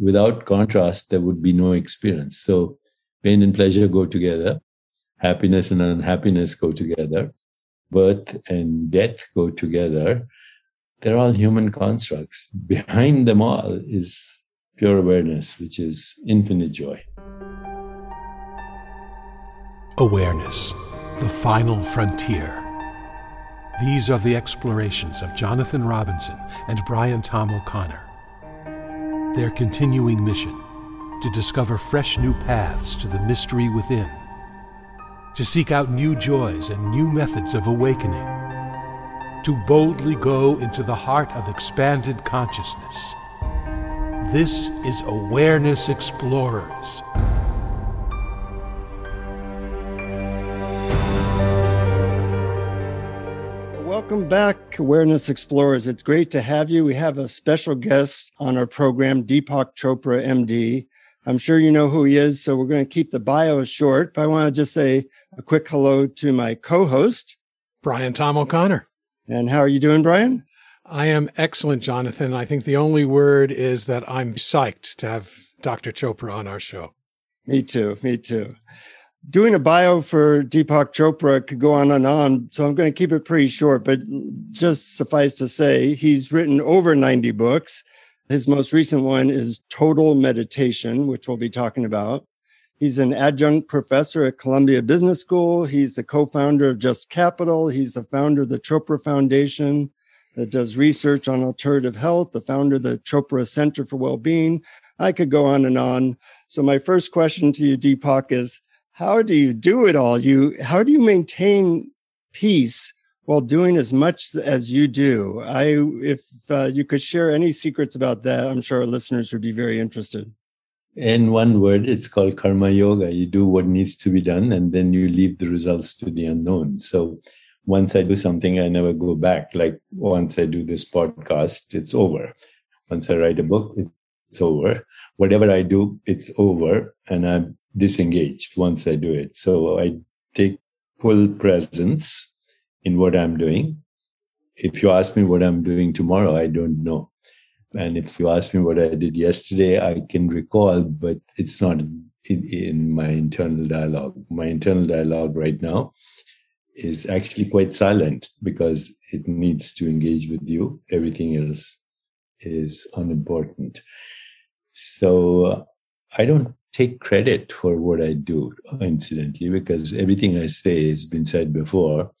without contrast, there would be no experience. So pain and pleasure go together, happiness and unhappiness go together, birth and death go together. They're all human constructs. Behind them all is pure awareness, which is infinite joy. Awareness, the final frontier. These are the explorations of Jonathan Robinson and Brian Tom O'Connor. Their continuing mission to discover fresh new paths to the mystery within, to seek out new joys and new methods of awakening, to boldly go into the heart of expanded consciousness. This is Awareness Explorers. Welcome back, Awareness Explorers. It's great to have you. We have a special guest on our program, Deepak Chopra, MD. I'm sure you know who he is, so we're going to keep the bio short, but I want to just say a quick hello to my co-host, Brian Tom O'Connor. And how are you doing, Brian? I am excellent, Jonathan. I think the only word is that I'm psyched to have Dr. Chopra on our show. Me too. Me too doing a bio for Deepak Chopra could go on and on. So I'm going to keep it pretty short, but just suffice to say, he's written over 90 books. His most recent one is Total Meditation, which we'll be talking about. He's an adjunct professor at Columbia Business School. He's the co founder of Just Capital. He's the founder of the Chopra Foundation that does research on alternative health, the founder of the Chopra Center for Wellbeing. I could go on and on. So, my first question to you, Deepak, is how do you do it all? You how do you maintain peace while doing as much as you do? I if uh, you could share any secrets about that, I'm sure our listeners would be very interested. In one word, it's called karma yoga. You do what needs to be done, and then you leave the results to the unknown. So once I do something, I never go back. Like once I do this podcast, it's over. Once I write a book, it's over. Whatever I do, it's over. And I'm disengage once I do it. So I take full presence in what I'm doing. If you ask me what I'm doing tomorrow, I don't know. And if you ask me what I did yesterday, I can recall, but it's not in, in my internal dialogue. My internal dialogue right now is actually quite silent because it needs to engage with you. Everything else is unimportant. So I don't take credit for what I do, incidentally, because everything I say has been said before.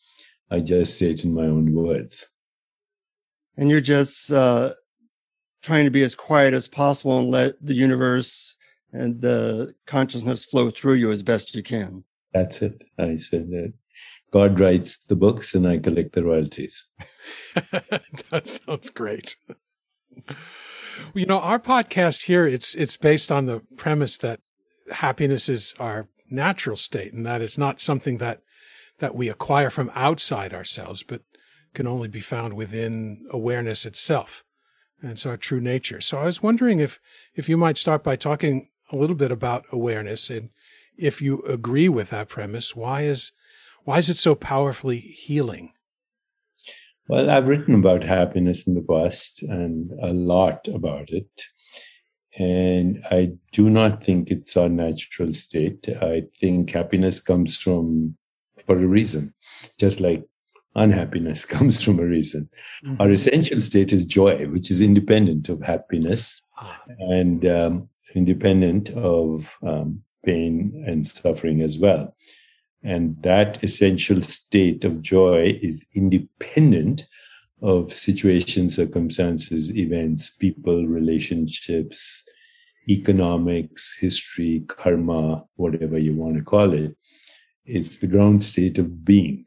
I just say it in my own words. And you're just uh, trying to be as quiet as possible and let the universe and the consciousness flow through you as best you can. That's it. I said that. God writes the books and I collect the royalties. that sounds great. You know, our podcast here, it's it's based on the premise that happiness is our natural state and that it's not something that that we acquire from outside ourselves, but can only be found within awareness itself. And it's our true nature. So I was wondering if if you might start by talking a little bit about awareness and if you agree with that premise, why is why is it so powerfully healing? Well, I've written about happiness in the past and a lot about it. And I do not think it's our natural state. I think happiness comes from for a reason, just like unhappiness comes from a reason. Mm-hmm. Our essential state is joy, which is independent of happiness ah. and um, independent of um, pain and suffering as well. And that essential state of joy is independent of situations, circumstances, events, people, relationships, economics, history, karma, whatever you want to call it. It's the ground state of being.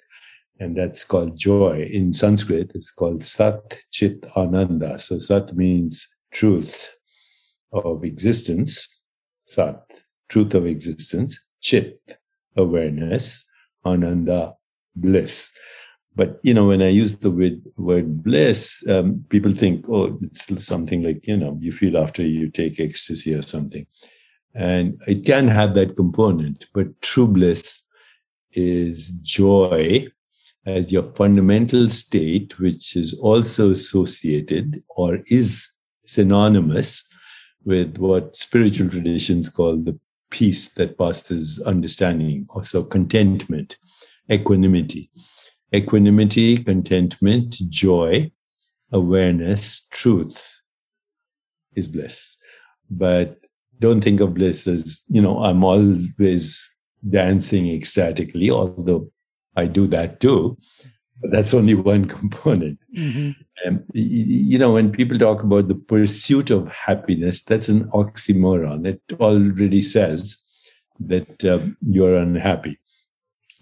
And that's called joy. In Sanskrit, it's called Sat Chit Ananda. So Sat means truth of existence, Sat, truth of existence, Chit, awareness, ananda, bliss. But you know, when I use the word, word bliss, um, people think, oh, it's something like you know, you feel after you take ecstasy or something, and it can have that component. But true bliss is joy as your fundamental state, which is also associated or is synonymous with what spiritual traditions call the peace that passes understanding, also contentment, equanimity. Equanimity, contentment, joy, awareness, truth is bliss. But don't think of bliss as, you know, I'm always dancing ecstatically, although I do that too. But that's only one component. Mm-hmm. Um, you know, when people talk about the pursuit of happiness, that's an oxymoron. It already says that um, you're unhappy.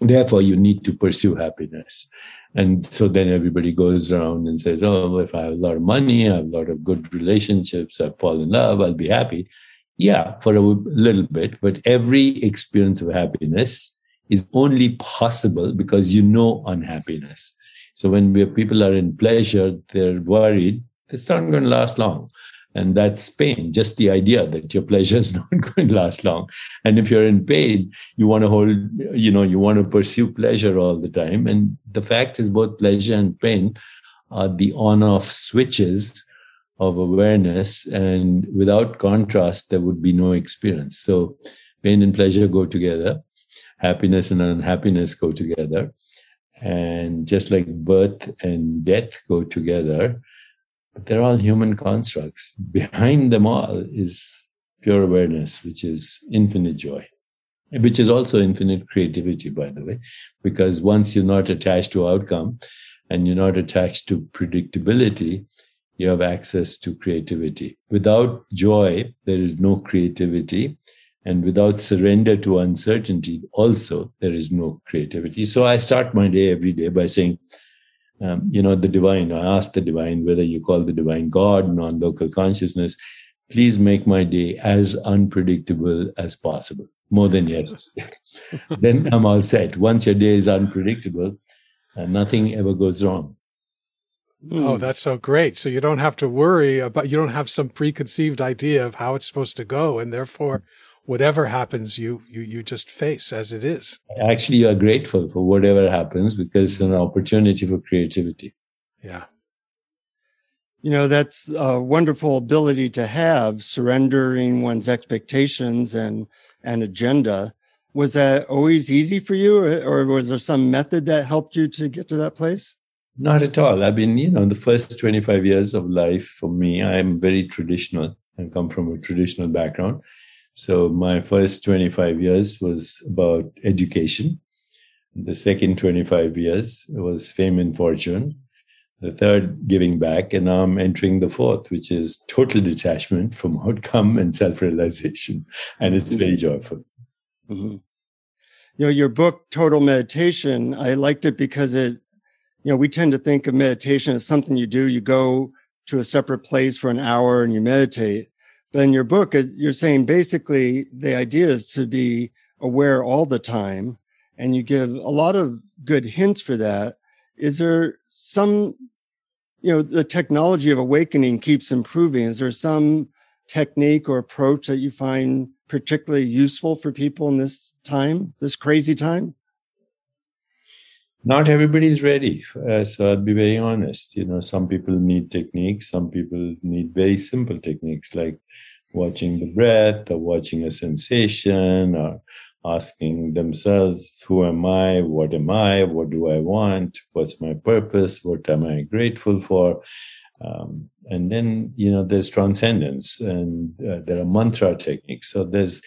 Therefore, you need to pursue happiness. And so then everybody goes around and says, Oh, if I have a lot of money, I have a lot of good relationships, I fall in love, I'll be happy. Yeah, for a little bit. But every experience of happiness is only possible because you know unhappiness. So when people are in pleasure, they're worried, it's not going to last long. And that's pain, just the idea that your pleasure is not going to last long. And if you're in pain, you want to hold, you know, you want to pursue pleasure all the time. And the fact is, both pleasure and pain are the on off switches of awareness. And without contrast, there would be no experience. So pain and pleasure go together, happiness and unhappiness go together. And just like birth and death go together, but they're all human constructs. Behind them all is pure awareness, which is infinite joy, which is also infinite creativity, by the way, because once you're not attached to outcome and you're not attached to predictability, you have access to creativity. Without joy, there is no creativity. And without surrender to uncertainty, also, there is no creativity. So I start my day every day by saying, um, you know, the divine, I ask the divine, whether you call the divine God, non local consciousness, please make my day as unpredictable as possible, more than yesterday. then I'm all set. Once your day is unpredictable, uh, nothing ever goes wrong. Oh, that's so great. So you don't have to worry about, you don't have some preconceived idea of how it's supposed to go. And therefore, whatever happens, you, you, you just face as it is. Actually, you are grateful for whatever happens because it's an opportunity for creativity. Yeah. You know, that's a wonderful ability to have surrendering one's expectations and, and agenda. Was that always easy for you or, or was there some method that helped you to get to that place? Not at all. I've been, you know, the first 25 years of life for me, I'm very traditional. I come from a traditional background. So my first 25 years was about education. The second 25 years was fame and fortune. The third, giving back. And now I'm entering the fourth, which is total detachment from outcome and self realization. And it's very joyful. Mm-hmm. You know, your book, Total Meditation, I liked it because it, you know, we tend to think of meditation as something you do. You go to a separate place for an hour and you meditate. But in your book, you're saying basically the idea is to be aware all the time. And you give a lot of good hints for that. Is there some, you know, the technology of awakening keeps improving. Is there some technique or approach that you find particularly useful for people in this time, this crazy time? Not everybody is ready. Uh, so I'll be very honest. You know, some people need techniques. Some people need very simple techniques like watching the breath or watching a sensation or asking themselves, who am I? What am I? What do I want? What's my purpose? What am I grateful for? Um, and then, you know, there's transcendence and uh, there are mantra techniques. So there's,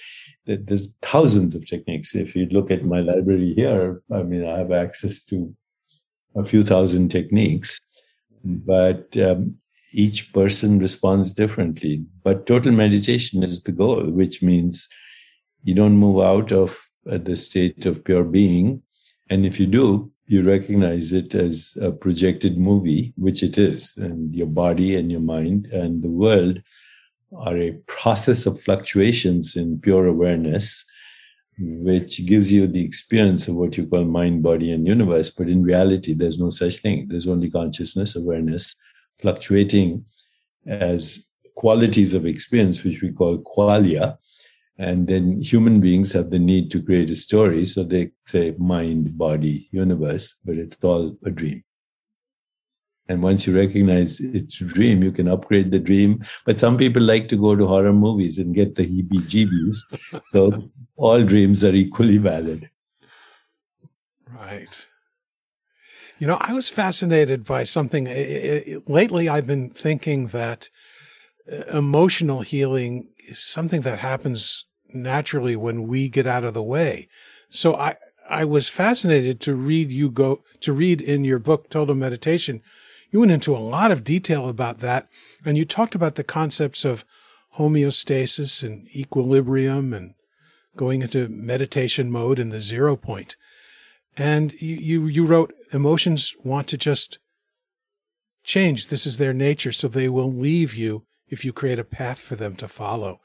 there's thousands of techniques. If you look at my library here, I mean, I have access to a few thousand techniques, but um, each person responds differently. But total meditation is the goal, which means you don't move out of uh, the state of pure being. And if you do, you recognize it as a projected movie, which it is. And your body and your mind and the world are a process of fluctuations in pure awareness, which gives you the experience of what you call mind, body, and universe. But in reality, there's no such thing. There's only consciousness, awareness, fluctuating as qualities of experience, which we call qualia. And then human beings have the need to create a story. So they say mind, body, universe, but it's all a dream. And once you recognize it's a dream, you can upgrade the dream. But some people like to go to horror movies and get the heebie jeebies. so all dreams are equally valid. Right. You know, I was fascinated by something. Lately, I've been thinking that uh, emotional healing is something that happens naturally when we get out of the way. So I, I was fascinated to read you go to read in your book, Total Meditation. You went into a lot of detail about that and you talked about the concepts of homeostasis and equilibrium and going into meditation mode and the zero point. And you, you, you wrote emotions want to just change. This is their nature. So they will leave you if you create a path for them to follow.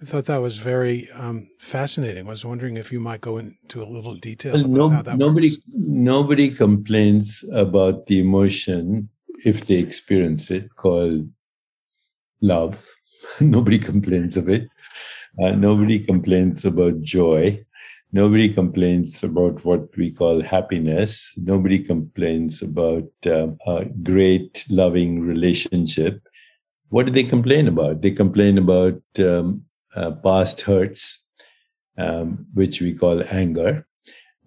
I thought that was very um, fascinating. I was wondering if you might go into a little detail well, no, nobody, works. Nobody complains about the emotion if they experience it called love. nobody complains of it. Uh, nobody complains about joy. Nobody complains about what we call happiness. Nobody complains about uh, a great, loving relationship. What do they complain about? They complain about um, uh, past hurts, um, which we call anger.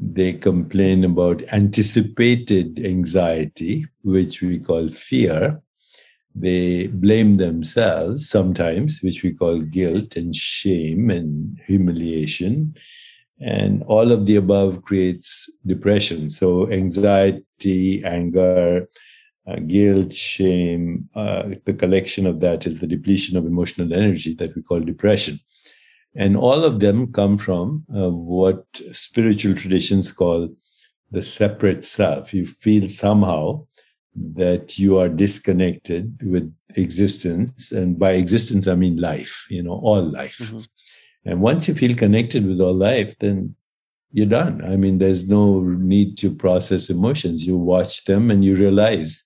They complain about anticipated anxiety, which we call fear. They blame themselves sometimes, which we call guilt and shame and humiliation. And all of the above creates depression. So anxiety anger uh, guilt shame uh, the collection of that is the depletion of emotional energy that we call depression and all of them come from uh, what spiritual traditions call the separate self you feel somehow that you are disconnected with existence and by existence i mean life you know all life mm-hmm. And once you feel connected with all life, then you're done. I mean, there's no need to process emotions. You watch them and you realize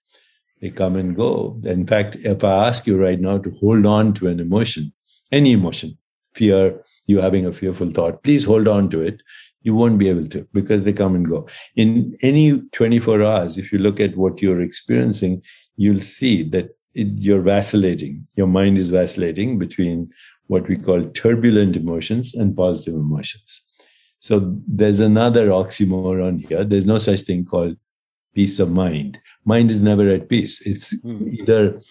they come and go. In fact, if I ask you right now to hold on to an emotion, any emotion, fear, you having a fearful thought, please hold on to it. You won't be able to because they come and go. In any 24 hours, if you look at what you're experiencing, you'll see that it, you're vacillating. Your mind is vacillating between what we call turbulent emotions and positive emotions. So there's another oxymoron here. There's no such thing called peace of mind. Mind is never at peace. It's mm. either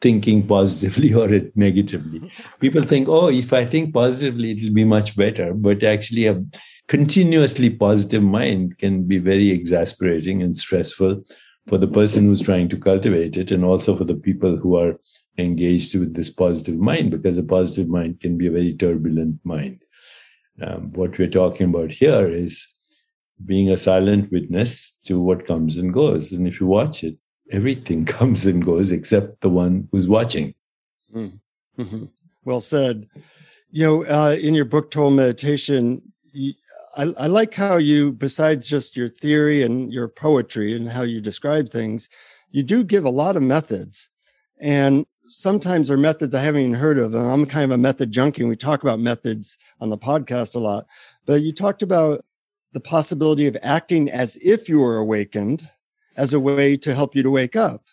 thinking positively or negatively. People think, oh, if I think positively, it'll be much better. But actually, a continuously positive mind can be very exasperating and stressful for the person who's trying to cultivate it and also for the people who are engaged with this positive mind because a positive mind can be a very turbulent mind. Um, what we're talking about here is being a silent witness to what comes and goes. And if you watch it, everything comes and goes except the one who's watching. Hmm. Mm-hmm. Well said. You know, uh, in your book, Total Meditation, I, I like how you, besides just your theory and your poetry and how you describe things, you do give a lot of methods. And sometimes there are methods I haven't even heard of. And I'm kind of a method junkie. And we talk about methods on the podcast a lot. But you talked about the possibility of acting as if you were awakened as a way to help you to wake up.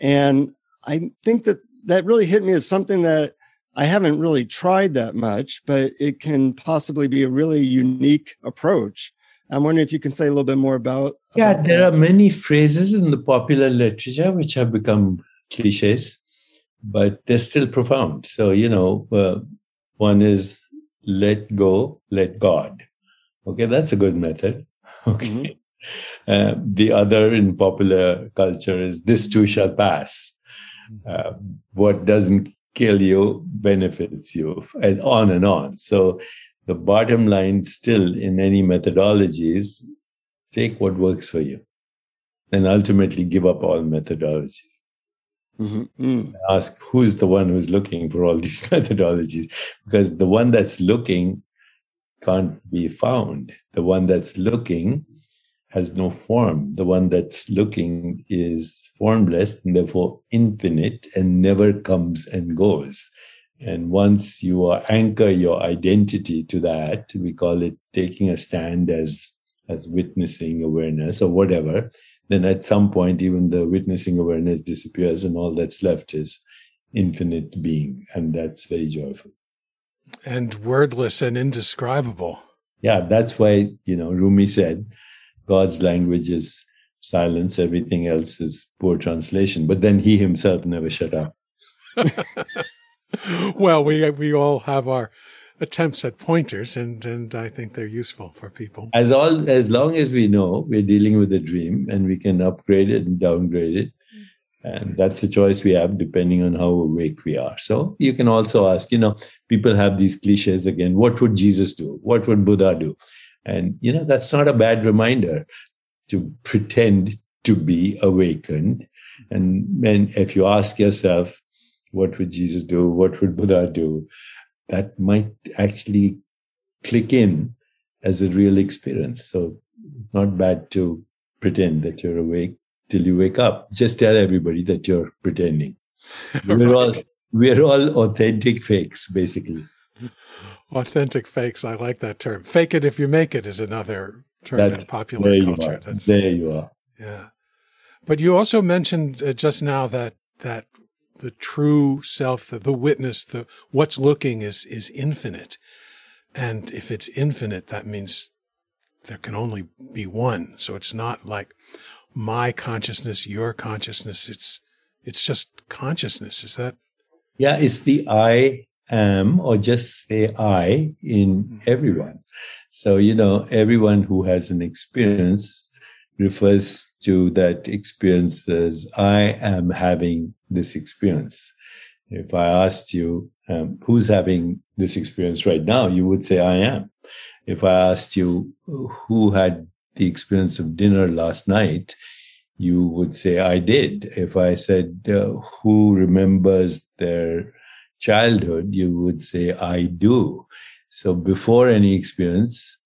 And I think that that really hit me as something that I haven't really tried that much, but it can possibly be a really unique approach. I'm wondering if you can say a little bit more about. Yeah, about there that. are many phrases in the popular literature which have become cliches but they're still profound. So, you know, uh, one is let go, let God. Okay, that's a good method. Okay. Mm-hmm. Uh, the other in popular culture is this too shall pass. Uh, what doesn't kill you benefits you, and on and on. So, the bottom line still in any methodologies take what works for you and ultimately give up all methodologies. Mm-hmm. Mm. Ask who's the one who's looking for all these methodologies, because the one that's looking can't be found. The one that's looking has no form. The one that's looking is formless and therefore infinite and never comes and goes. And once you anchor your identity to that, we call it taking a stand as as witnessing awareness or whatever, then at some point, even the witnessing awareness disappears, and all that's left is infinite being. And that's very joyful. And wordless and indescribable. Yeah, that's why, you know, Rumi said God's language is silence, everything else is poor translation. But then he himself never shut up. well, we we all have our attempts at pointers, and and I think they're useful for people. As all as long as we know we're dealing with a dream, and we can upgrade it and downgrade it, and that's a choice we have depending on how awake we are. So you can also ask, you know, people have these cliches again. What would Jesus do? What would Buddha do? And you know, that's not a bad reminder to pretend to be awakened. And then if you ask yourself, what would Jesus do? What would Buddha do? That might actually click in as a real experience. So it's not bad to pretend that you're awake till you wake up. Just tell everybody that you're pretending. We're all we're all authentic fakes, basically. Authentic fakes. I like that term. Fake it if you make it is another term That's, in popular there culture. You That's, there you are. Yeah. But you also mentioned uh, just now that that the true self, the, the witness, the what's looking is is infinite. And if it's infinite, that means there can only be one. So it's not like my consciousness, your consciousness. It's it's just consciousness. Is that? Yeah, it's the I am, or just say I in mm-hmm. everyone. So you know, everyone who has an experience refers to that experience as I am having this experience. If I asked you, um, who's having this experience right now, you would say, I am. If I asked you, who had the experience of dinner last night, you would say, I did. If I said, uh, who remembers their childhood, you would say, I do. So before any experience,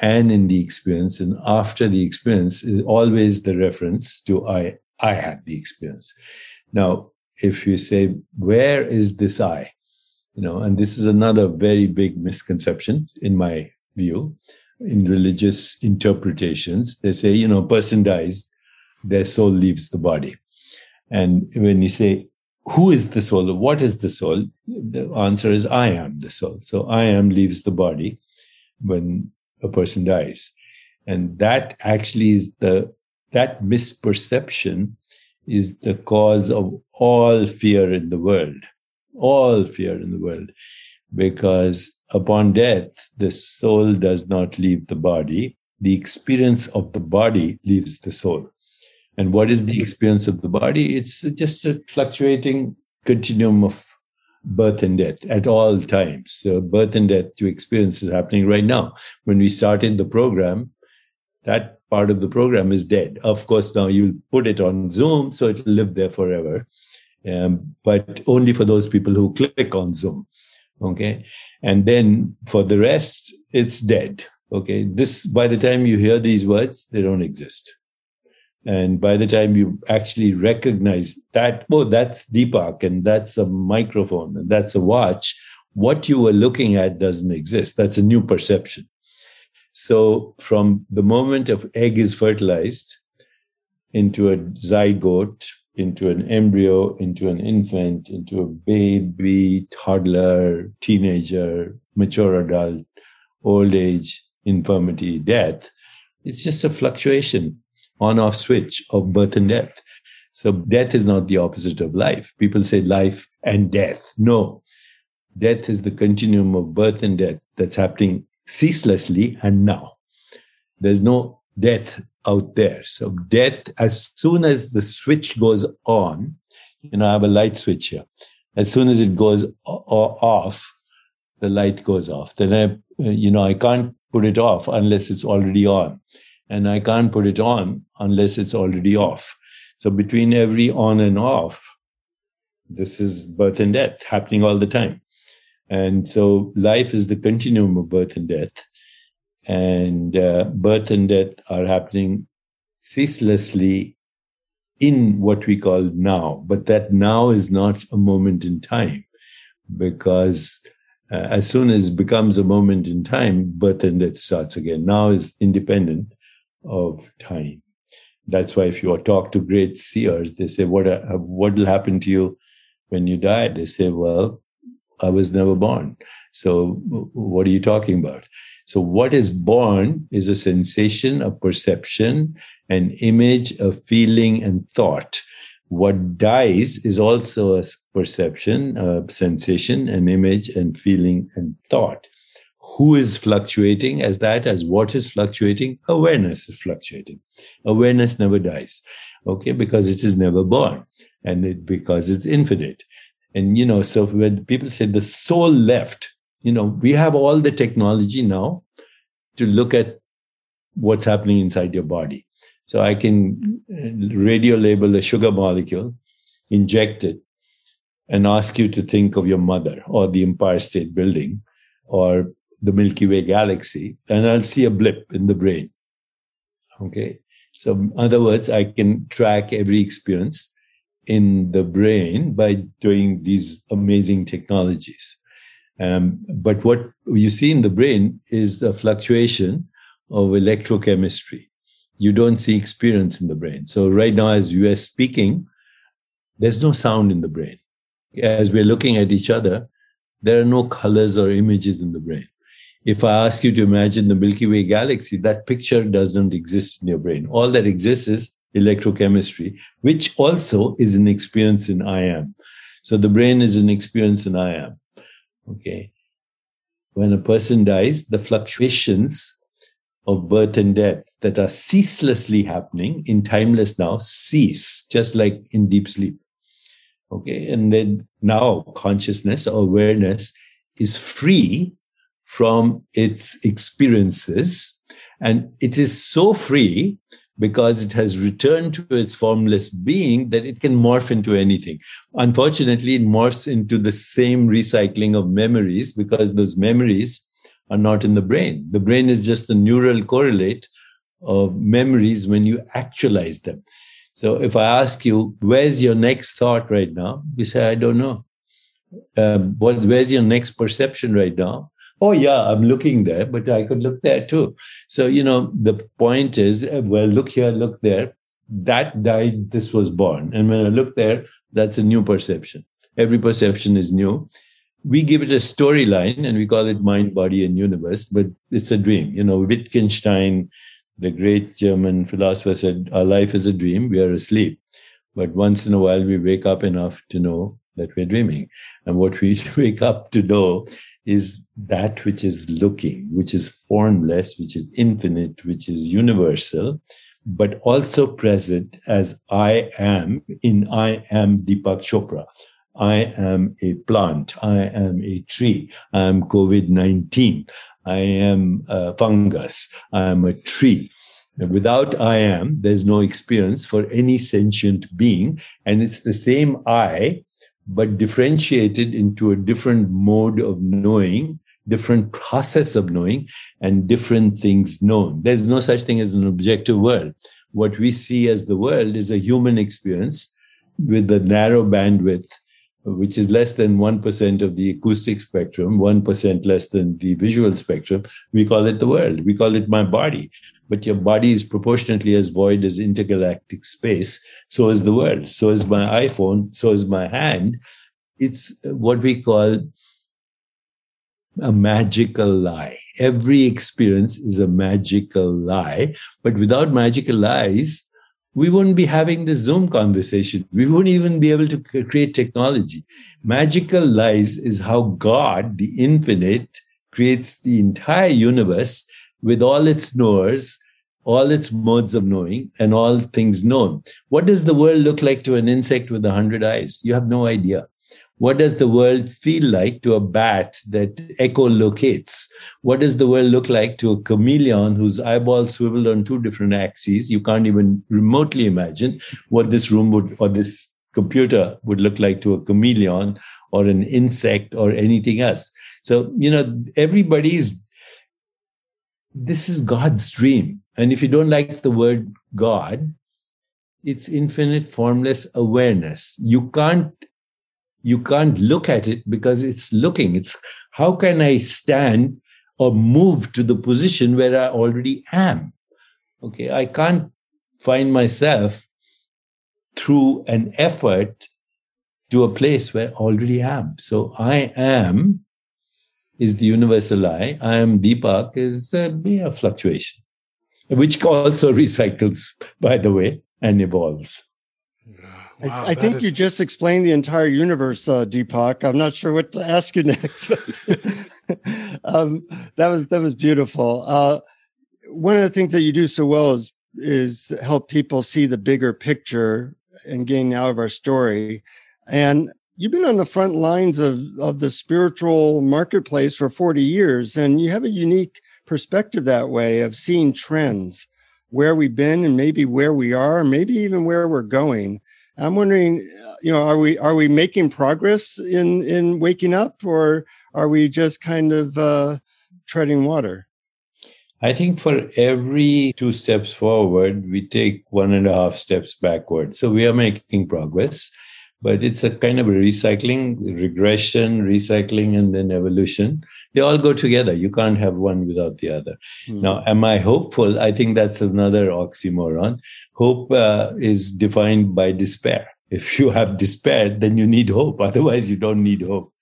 and in the experience and after the experience is always the reference to I, I had the experience. Now, if you say, where is this I? You know, and this is another very big misconception in my view in religious interpretations. They say, you know, person dies, their soul leaves the body. And when you say, who is the soul? What is the soul? The answer is, I am the soul. So I am leaves the body when a person dies. And that actually is the, that misperception is the cause of all fear in the world, all fear in the world, because upon death, the soul does not leave the body. The experience of the body leaves the soul. And what is the experience of the body? It's just a fluctuating continuum of birth and death at all times. So birth and death to experience is happening right now. When we started the program, that part of the program is dead. Of course, now you'll put it on Zoom, so it'll live there forever. Um, but only for those people who click on Zoom. Okay. And then for the rest, it's dead. Okay. This, by the time you hear these words, they don't exist. And by the time you actually recognize that, oh, that's Deepak and that's a microphone and that's a watch, what you were looking at doesn't exist. That's a new perception. So from the moment of egg is fertilized into a zygote, into an embryo, into an infant, into a baby, toddler, teenager, mature adult, old age, infirmity, death, it's just a fluctuation on off switch of birth and death. So death is not the opposite of life. People say life and death. No, death is the continuum of birth and death that's happening ceaselessly and now. There's no death out there. So death, as soon as the switch goes on, you know, I have a light switch here. As soon as it goes off, the light goes off. Then I, you know, I can't put it off unless it's already on and I can't put it on unless it's already off. So between every on and off, this is birth and death happening all the time. And so life is the continuum of birth and death. And uh, birth and death are happening ceaselessly in what we call now. But that now is not a moment in time because uh, as soon as it becomes a moment in time, birth and death starts again. Now is independent of time. That's why if you talk to great seers, they say, "What uh, what will happen to you when you die?" They say, "Well, I was never born. So what are you talking about?" So what is born is a sensation, a perception, an image, a feeling, and thought. What dies is also a perception, a sensation, an image, and feeling and thought who is fluctuating as that as what is fluctuating awareness is fluctuating. Awareness never dies okay because it is never born and it because it's infinite. And you know so when people say the soul left you know we have all the technology now to look at what's happening inside your body. So i can uh, radio label a sugar molecule inject it and ask you to think of your mother or the empire state building or the Milky Way galaxy, and I'll see a blip in the brain. Okay. So, in other words, I can track every experience in the brain by doing these amazing technologies. Um, but what you see in the brain is a fluctuation of electrochemistry. You don't see experience in the brain. So, right now, as you are speaking, there's no sound in the brain. As we're looking at each other, there are no colors or images in the brain if I ask you to imagine the Milky Way galaxy, that picture doesn't exist in your brain. All that exists is electrochemistry, which also is an experience in I am. So the brain is an experience in I am. Okay. When a person dies, the fluctuations of birth and death that are ceaselessly happening in timeless now cease, just like in deep sleep. Okay. And then now consciousness or awareness is free from its experiences. And it is so free because it has returned to its formless being that it can morph into anything. Unfortunately, it morphs into the same recycling of memories because those memories are not in the brain. The brain is just the neural correlate of memories when you actualize them. So if I ask you, where's your next thought right now? You say, I don't know. Um, what, where's your next perception right now? Oh yeah i'm looking there but i could look there too. So you know the point is uh, well look here look there. That died this was born. And when i look there that's a new perception. Every perception is new. We give it a storyline and we call it mind body and universe but it's a dream. You know wittgenstein the great german philosopher said our life is a dream. We are asleep. But once in a while we wake up enough to know that we're dreaming. And what we wake up to know is that which is looking, which is formless, which is infinite, which is universal, but also present as I am in I am Deepak Chopra. I am a plant. I am a tree. I am COVID 19. I am a fungus. I am a tree. Without I am, there's no experience for any sentient being. And it's the same I but differentiated into a different mode of knowing, different process of knowing, and different things known. There's no such thing as an objective world. What we see as the world is a human experience with a narrow bandwidth, which is less than 1% of the acoustic spectrum, 1% less than the visual spectrum. We call it the world. We call it my body but your body is proportionately as void as intergalactic space. So is the world. So is my iPhone. So is my hand. It's what we call a magical lie. Every experience is a magical lie. But without magical lies, we wouldn't be having this Zoom conversation. We wouldn't even be able to create technology. Magical lies is how God, the infinite, creates the entire universe with all its knowers, all its modes of knowing, and all things known. What does the world look like to an insect with a hundred eyes? You have no idea. What does the world feel like to a bat that echolocates? What does the world look like to a chameleon whose eyeballs swiveled on two different axes? You can't even remotely imagine what this room would or this computer would look like to a chameleon or an insect or anything else. So, you know, everybody's this is God's dream. And if you don't like the word God, it's infinite formless awareness. You can't you can't look at it because it's looking. It's how can I stand or move to the position where I already am? Okay, I can't find myself through an effort to a place where I already am. So I am is the universal I. I am Deepak is the mere uh, fluctuation, which also recycles, by the way, and evolves. Wow, I, I think is... you just explained the entire universe, uh, Deepak. I'm not sure what to ask you next, but um, that was that was beautiful. Uh, one of the things that you do so well is is help people see the bigger picture and gain out of our story. And you've been on the front lines of of the spiritual marketplace for 40 years, and you have a unique perspective that way of seeing trends, where we've been, and maybe where we are, maybe even where we're going. I'm wondering, you know, are we are we making progress in in waking up, or are we just kind of uh, treading water? I think for every two steps forward, we take one and a half steps backward. So we are making progress, but it's a kind of a recycling, regression, recycling, and then evolution. They all go together. You can't have one without the other. Mm. Now, am I hopeful? I think that's another oxymoron. Hope uh, is defined by despair. If you have despair, then you need hope. Otherwise, you don't need hope.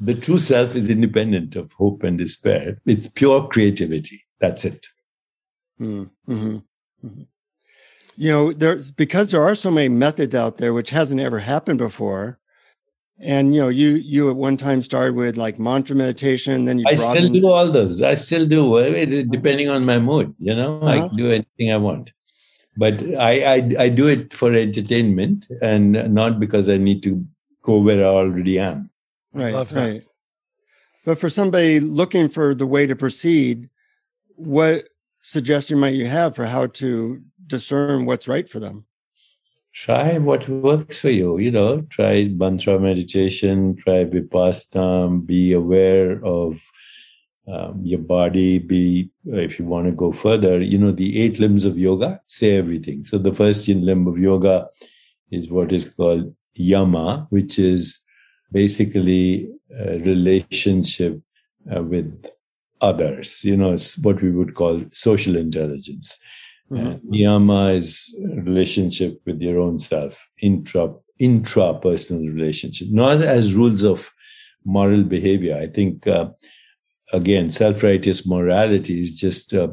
The true self is independent of hope and despair. It's pure creativity. That's it. Hmm. Mm-hmm. Mm-hmm. You know, there's because there are so many methods out there, which hasn't ever happened before. And you know, you you at one time started with like mantra meditation, then you. I still do all those. I still do, depending on my mood. You know, uh-huh. I can do anything I want, but I, I I do it for entertainment and not because I need to go where I already am. Right, right. But for somebody looking for the way to proceed, what suggestion might you have for how to discern what's right for them? Try what works for you. You know, try mantra meditation, try vipassana, be aware of um, your body. Be, if you want to go further, you know, the eight limbs of yoga say everything. So the first limb of yoga is what is called yama, which is basically a relationship uh, with others. You know, it's what we would call social intelligence. Mm-hmm. Niyama is relationship with your own self, intra intrapersonal relationship, not as, as, rules of moral behavior. I think uh, again, self-righteous morality is just uh,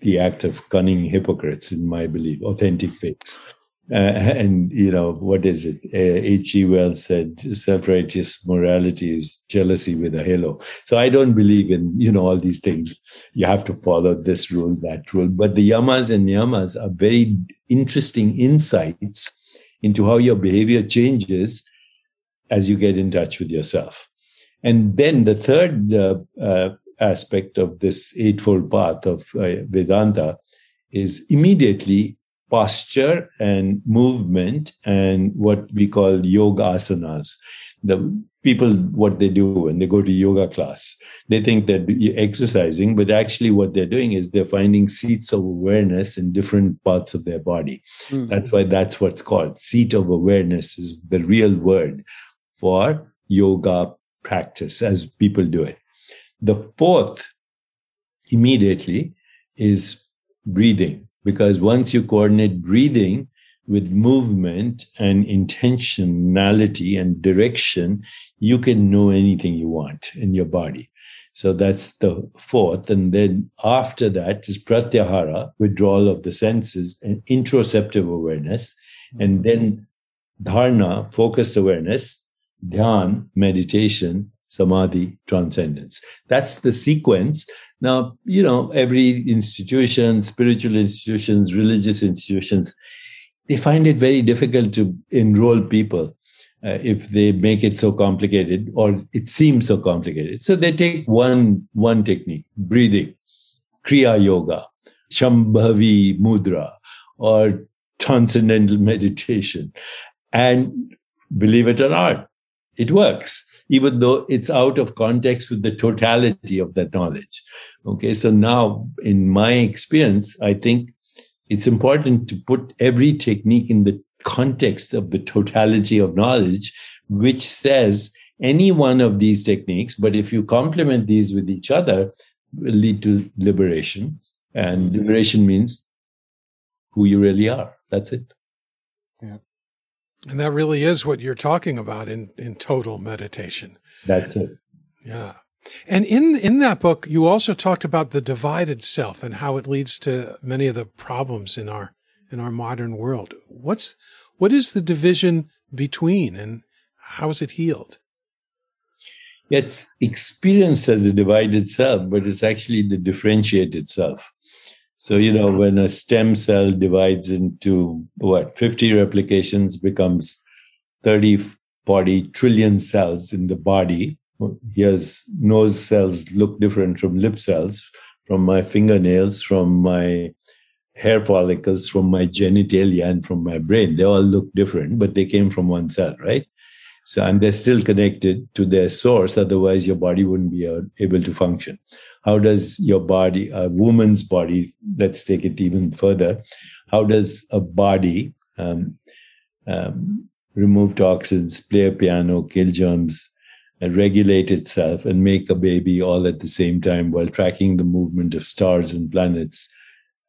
the act of cunning hypocrites, in my belief, authentic faiths. Uh, and you know what is it? Uh, H. G. Wells said, "Self-righteous morality is jealousy with a halo." So I don't believe in you know all these things. You have to follow this rule, that rule. But the yamas and niyamas are very interesting insights into how your behavior changes as you get in touch with yourself. And then the third uh, uh aspect of this eightfold path of uh, Vedanta is immediately posture and movement and what we call yoga asanas. The people, what they do when they go to yoga class, they think they're exercising, but actually what they're doing is they're finding seats of awareness in different parts of their body. Mm-hmm. That's why that's what's called seat of awareness is the real word for yoga practice as people do it. The fourth immediately is breathing because once you coordinate breathing with movement and intentionality and direction, you can know anything you want in your body. So that's the fourth. And then after that is pratyahara, withdrawal of the senses and interoceptive awareness. Mm-hmm. And then dharana, focused awareness, dhyan, meditation, samadhi, transcendence. That's the sequence. Now, you know, every institution, spiritual institutions, religious institutions, they find it very difficult to enroll people uh, if they make it so complicated or it seems so complicated. So they take one, one technique, breathing, Kriya Yoga, Shambhavi Mudra, or transcendental meditation. And believe it or not, it works even though it's out of context with the totality of that knowledge. Okay. So now in my experience, I think it's important to put every technique in the context of the totality of knowledge, which says any one of these techniques, but if you complement these with each other, will lead to liberation. And liberation means who you really are. That's it. And that really is what you're talking about in, in total meditation. That's it. Yeah. And in, in that book, you also talked about the divided self and how it leads to many of the problems in our, in our modern world. What's, what is the division between and how is it healed? It's experienced as the divided self, but it's actually the differentiated self. So, you know, when a stem cell divides into what, 50 replications becomes 30, 40 trillion cells in the body. Here's nose cells look different from lip cells, from my fingernails, from my hair follicles, from my genitalia, and from my brain. They all look different, but they came from one cell, right? So, and they're still connected to their source. Otherwise, your body wouldn't be able to function. How does your body, a woman's body, let's take it even further, how does a body um, um, remove toxins, play a piano, kill germs, and regulate itself and make a baby all at the same time while tracking the movement of stars and planets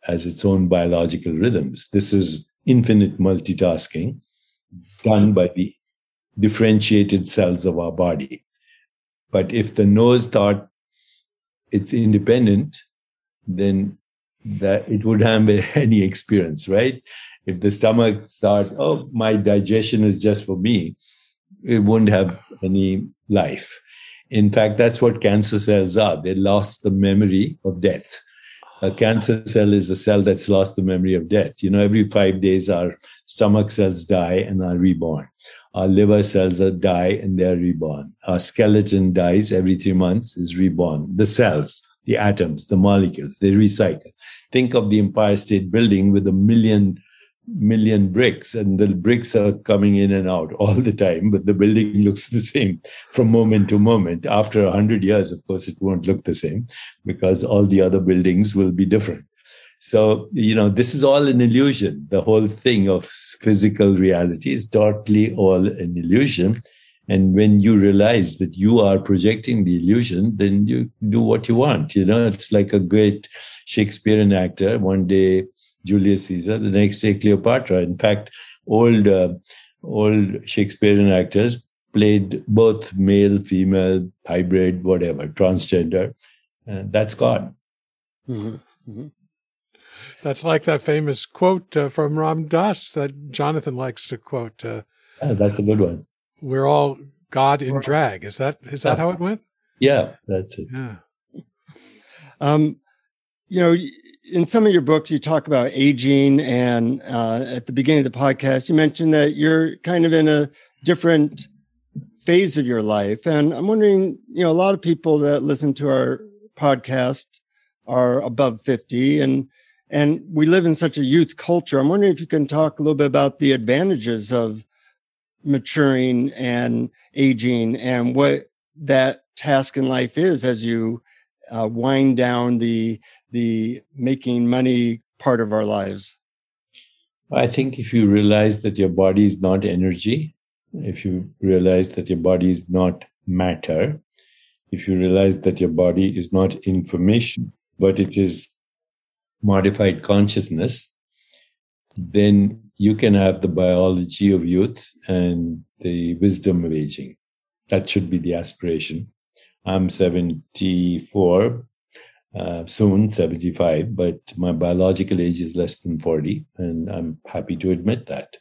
as its own biological rhythms? This is infinite multitasking done by the differentiated cells of our body. But if the nose thought it's independent, then that it would have any experience, right? If the stomach thought, oh, my digestion is just for me, it wouldn't have any life. In fact, that's what cancer cells are. They lost the memory of death. A cancer cell is a cell that's lost the memory of death. You know, every five days, our stomach cells die and are reborn. Our liver cells die and they're reborn. Our skeleton dies every three months, is reborn. The cells, the atoms, the molecules, they recycle. Think of the Empire State Building with a million million bricks and the bricks are coming in and out all the time but the building looks the same from moment to moment after 100 years of course it won't look the same because all the other buildings will be different so, you know, this is all an illusion. The whole thing of physical reality is totally all an illusion. And when you realize that you are projecting the illusion, then you do what you want. You know, it's like a great Shakespearean actor. One day, Julius Caesar, the next day, Cleopatra. In fact, old, uh, old Shakespearean actors played both male, female, hybrid, whatever, transgender. And that's God. Mm-hmm. Mm-hmm. That's like that famous quote uh, from Ram Dass that Jonathan likes to quote. Uh, yeah, that's a good one. We're all God in drag. Is that is that how it went? Yeah, that's it. Yeah. Um, you know, in some of your books, you talk about aging, and uh, at the beginning of the podcast, you mentioned that you're kind of in a different phase of your life, and I'm wondering, you know, a lot of people that listen to our podcast are above 50, and and we live in such a youth culture. I'm wondering if you can talk a little bit about the advantages of maturing and aging and what that task in life is as you uh, wind down the the making money part of our lives. I think if you realize that your body is not energy, if you realize that your body is not matter, if you realize that your body is not information, but it is modified consciousness, then you can have the biology of youth and the wisdom of aging. That should be the aspiration. I'm 74, uh, soon 75, but my biological age is less than 40, and I'm happy to admit that.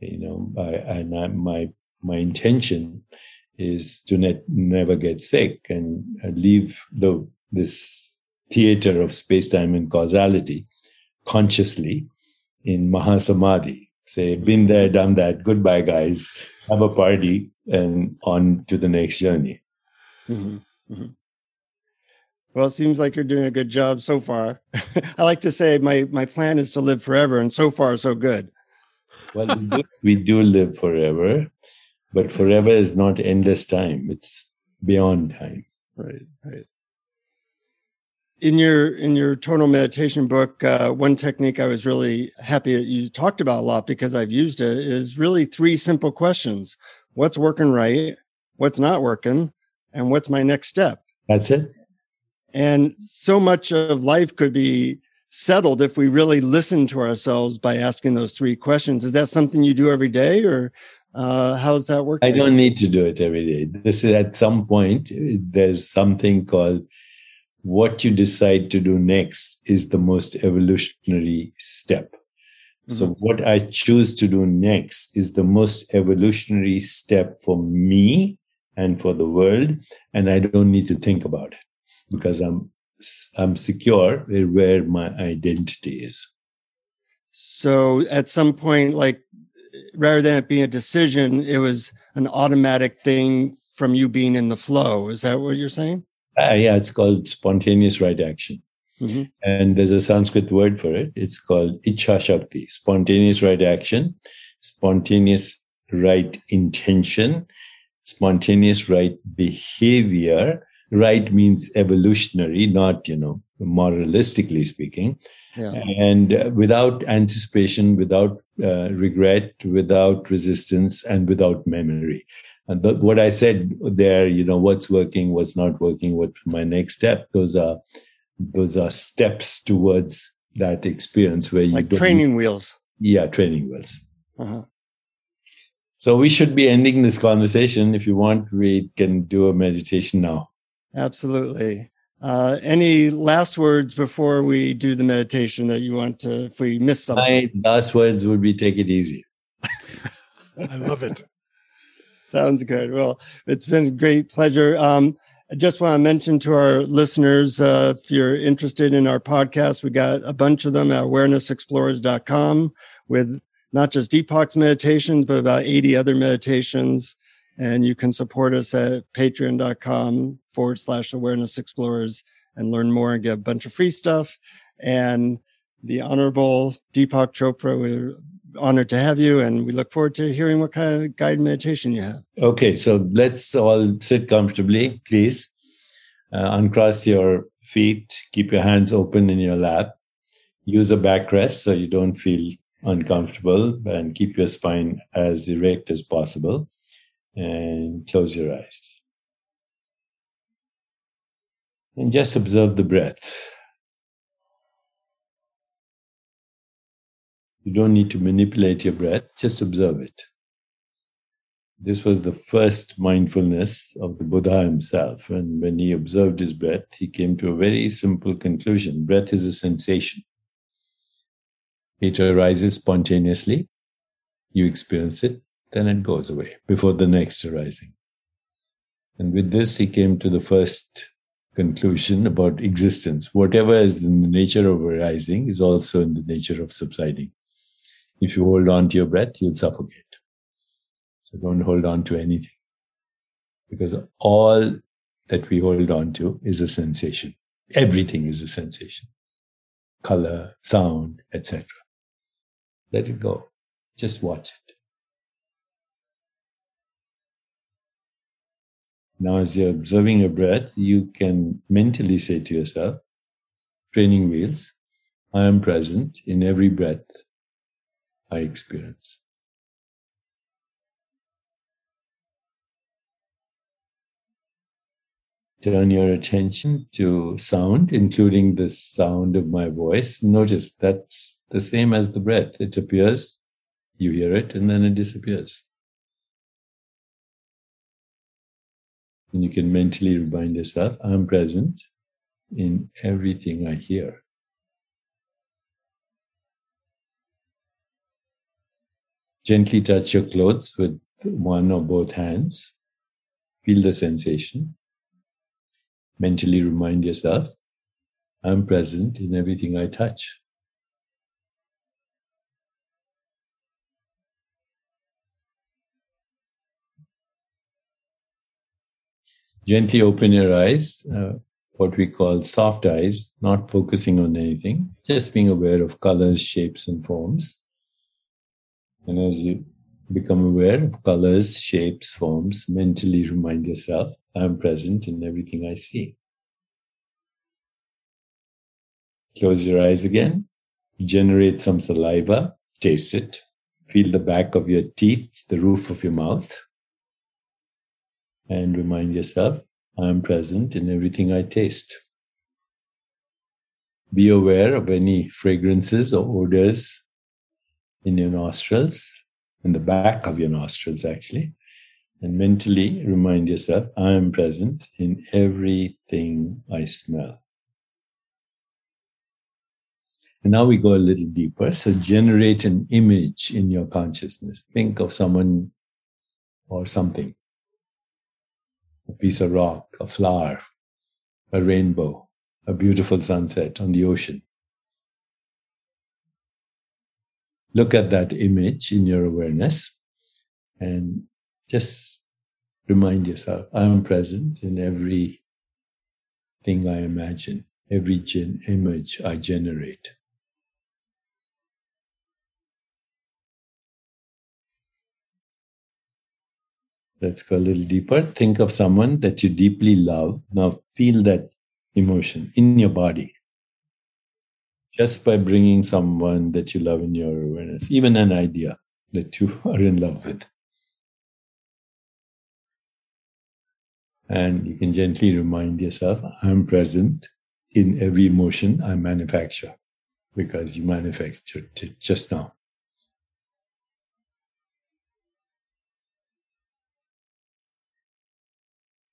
You know, I, and I, my my intention is to net, never get sick and leave the this theater of space time and causality consciously in Mahasamadhi. Say, been there, done that. Goodbye, guys. Have a party and on to the next journey. Mm-hmm. Mm-hmm. Well, it seems like you're doing a good job so far. I like to say my my plan is to live forever, and so far, so good. well, we do, we do live forever, but forever is not endless time. It's beyond time. Right, right in your in your Total Meditation book uh, one technique i was really happy that you talked about a lot because i've used it is really three simple questions what's working right what's not working and what's my next step that's it and so much of life could be settled if we really listen to ourselves by asking those three questions. Is that something you do every day or uh, how does that work? I don't need to do it every day. This is at some point, there's something called what you decide to do next is the most evolutionary step. Mm-hmm. So what I choose to do next is the most evolutionary step for me and for the world. And I don't need to think about it because I'm I'm secure where my identity is. So at some point, like rather than it being a decision, it was an automatic thing from you being in the flow. Is that what you're saying? Uh, yeah, it's called spontaneous right action. Mm-hmm. And there's a Sanskrit word for it. It's called Icha Shakti, spontaneous right action, spontaneous right intention, spontaneous right behavior, right means evolutionary, not, you know, moralistically speaking. Yeah. And without anticipation, without uh, regret, without resistance, and without memory. And the, what I said there, you know, what's working, what's not working, what's my next step, those are those are steps towards that experience where you like training wheels. Yeah, training wheels. Uh-huh. So we should be ending this conversation. If you want, we can do a meditation now. Absolutely. Uh, any last words before we do the meditation that you want to, if we miss something? My last words would be take it easy. I love it. Sounds good. Well, it's been a great pleasure. Um, I just want to mention to our listeners uh, if you're interested in our podcast, we got a bunch of them at awarenessexplorers.com with not just Deepak's meditations, but about 80 other meditations. And you can support us at patreon.com forward slash awareness explorers and learn more and get a bunch of free stuff. And the Honorable Deepak Chopra, we're honored to have you. And we look forward to hearing what kind of guided meditation you have. Okay, so let's all sit comfortably, please. Uh, uncross your feet, keep your hands open in your lap. Use a backrest so you don't feel uncomfortable and keep your spine as erect as possible and close your eyes. And just observe the breath. You don't need to manipulate your breath, just observe it. This was the first mindfulness of the Buddha himself. And when he observed his breath, he came to a very simple conclusion breath is a sensation. It arises spontaneously, you experience it, then it goes away before the next arising. And with this, he came to the first conclusion about existence. Whatever is in the nature of arising is also in the nature of subsiding. If you hold on to your breath, you'll suffocate. So don't hold on to anything. Because all that we hold on to is a sensation. Everything is a sensation. Color, sound, etc. Let it go. Just watch it. Now, as you're observing your breath, you can mentally say to yourself, training wheels, I am present in every breath I experience. Turn your attention to sound, including the sound of my voice. Notice that's the same as the breath. It appears, you hear it, and then it disappears. And you can mentally remind yourself, I'm present in everything I hear. Gently touch your clothes with one or both hands. Feel the sensation. Mentally remind yourself, I'm present in everything I touch. Gently open your eyes, uh, what we call soft eyes, not focusing on anything, just being aware of colors, shapes, and forms. And as you become aware of colors, shapes, forms, mentally remind yourself, I'm present in everything I see. Close your eyes again, generate some saliva, taste it, feel the back of your teeth, the roof of your mouth. And remind yourself, I am present in everything I taste. be aware of any fragrances or odors in your nostrils, in the back of your nostrils, actually. And mentally remind yourself, I am present in everything I smell. And now we go a little deeper. So generate an image in your consciousness. Think of someone or something a piece of rock, a flower, a rainbow, a beautiful sunset on the ocean. Look at that image in your awareness and just remind yourself I am present in every thing I imagine, every gen- image I generate. Let's go a little deeper. Think of someone that you deeply love. Now feel that emotion in your body. Just by bringing someone that you love in your awareness, even an idea that you are in love with. And you can gently remind yourself I'm present in every emotion I manufacture because you manufactured it just now.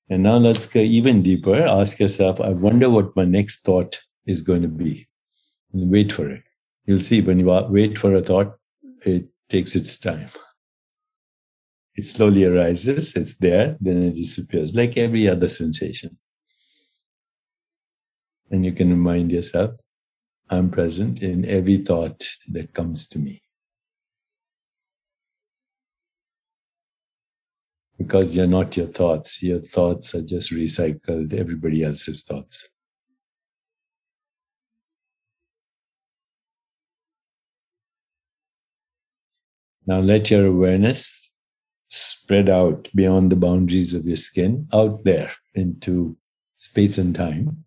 And now let's go even deeper. Ask yourself, I wonder what my next thought is going to be. Wait for it. You'll see when you wait for a thought, it takes its time. It slowly arises, it's there, then it disappears, like every other sensation. And you can remind yourself, I'm present in every thought that comes to me. because you're not your thoughts. Your thoughts are just recycled everybody else's thoughts. Now let your awareness spread out beyond the boundaries of your skin, out there into space and time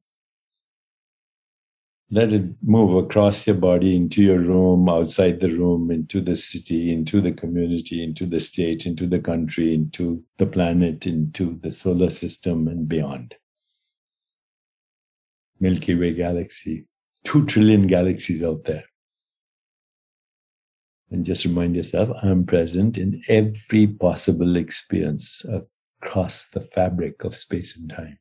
let it move across your body into your room, outside the room, into the city, into the community, into the state, into the country, into the planet, into the solar system, and beyond. Milky Way galaxy, two trillion galaxies out there. And just remind yourself I'm present in every possible experience across the fabric of space and time.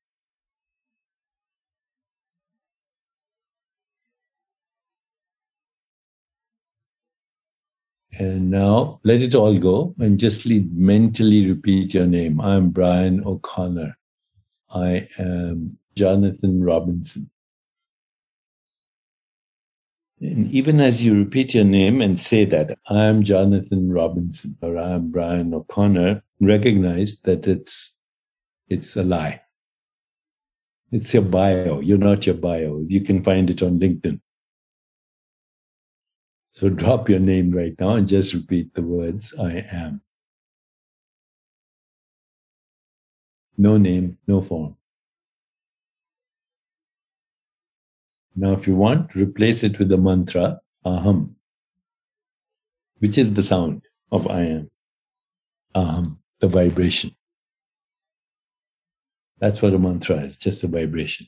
And now let it all go and just mentally repeat your name. I'm Brian O'Connor. I am Jonathan Robinson. And even as you repeat your name and say that, I'm Jonathan Robinson or I'm Brian O'Connor, recognize that it's, it's a lie. It's your bio. You're not your bio. You can find it on LinkedIn. So drop your name right now and just repeat the words I am. No name, no form. Now, if you want, replace it with the mantra aham, which is the sound of I am. Aham, the vibration. That's what a mantra is, just a vibration.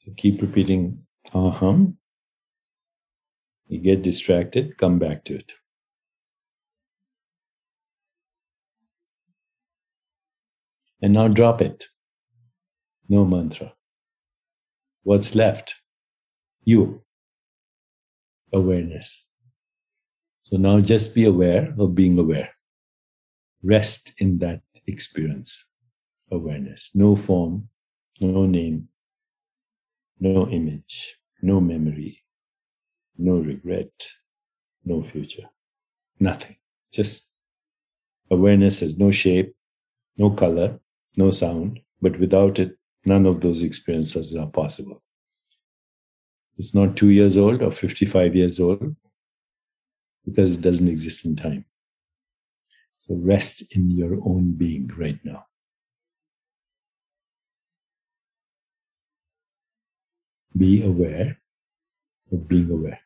So keep repeating aham you get distracted, come back to it. And now drop it. No mantra. What's left? You. Awareness. So now just be aware of being aware. Rest in that experience. Awareness. No form, no name, no image, no memory, no regret, no future, nothing. Just awareness has no shape, no color, no sound, but without it, none of those experiences are possible. It's not two years old or 55 years old because it doesn't exist in time. So rest in your own being right now. Be aware of being aware.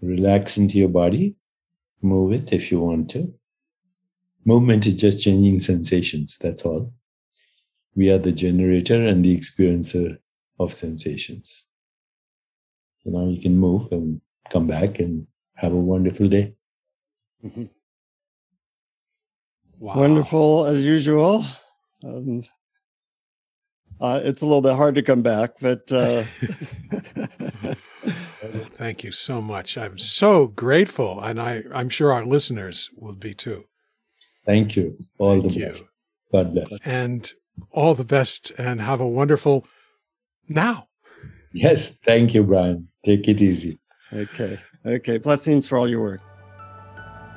Relax into your body. Move it if you want to. movement is just changing sensations. That's all. We are the generator and the experiencer of sensations. So now you can move and come back and have a wonderful day. Mm-hmm. Wow. Wonderful as usual. Um, uh, it's a little bit hard to come back, but. Uh... Thank you so much. I'm so grateful, and I, I'm sure our listeners will be too. Thank you. All Thank the you. best. God bless. And all the best, and have a wonderful now. Yes. Thank you, Brian. Take it easy. Okay. Okay. Blessings for all your work.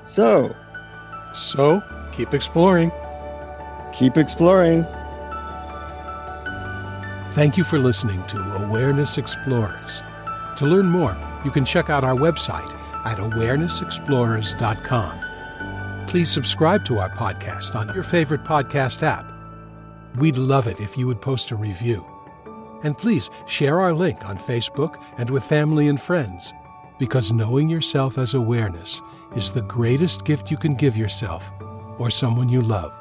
So. So keep exploring. Keep exploring. Thank you for listening to Awareness Explorers. To learn more, you can check out our website at awarenessexplorers.com. Please subscribe to our podcast on your favorite podcast app. We'd love it if you would post a review. And please share our link on Facebook and with family and friends, because knowing yourself as awareness is the greatest gift you can give yourself or someone you love.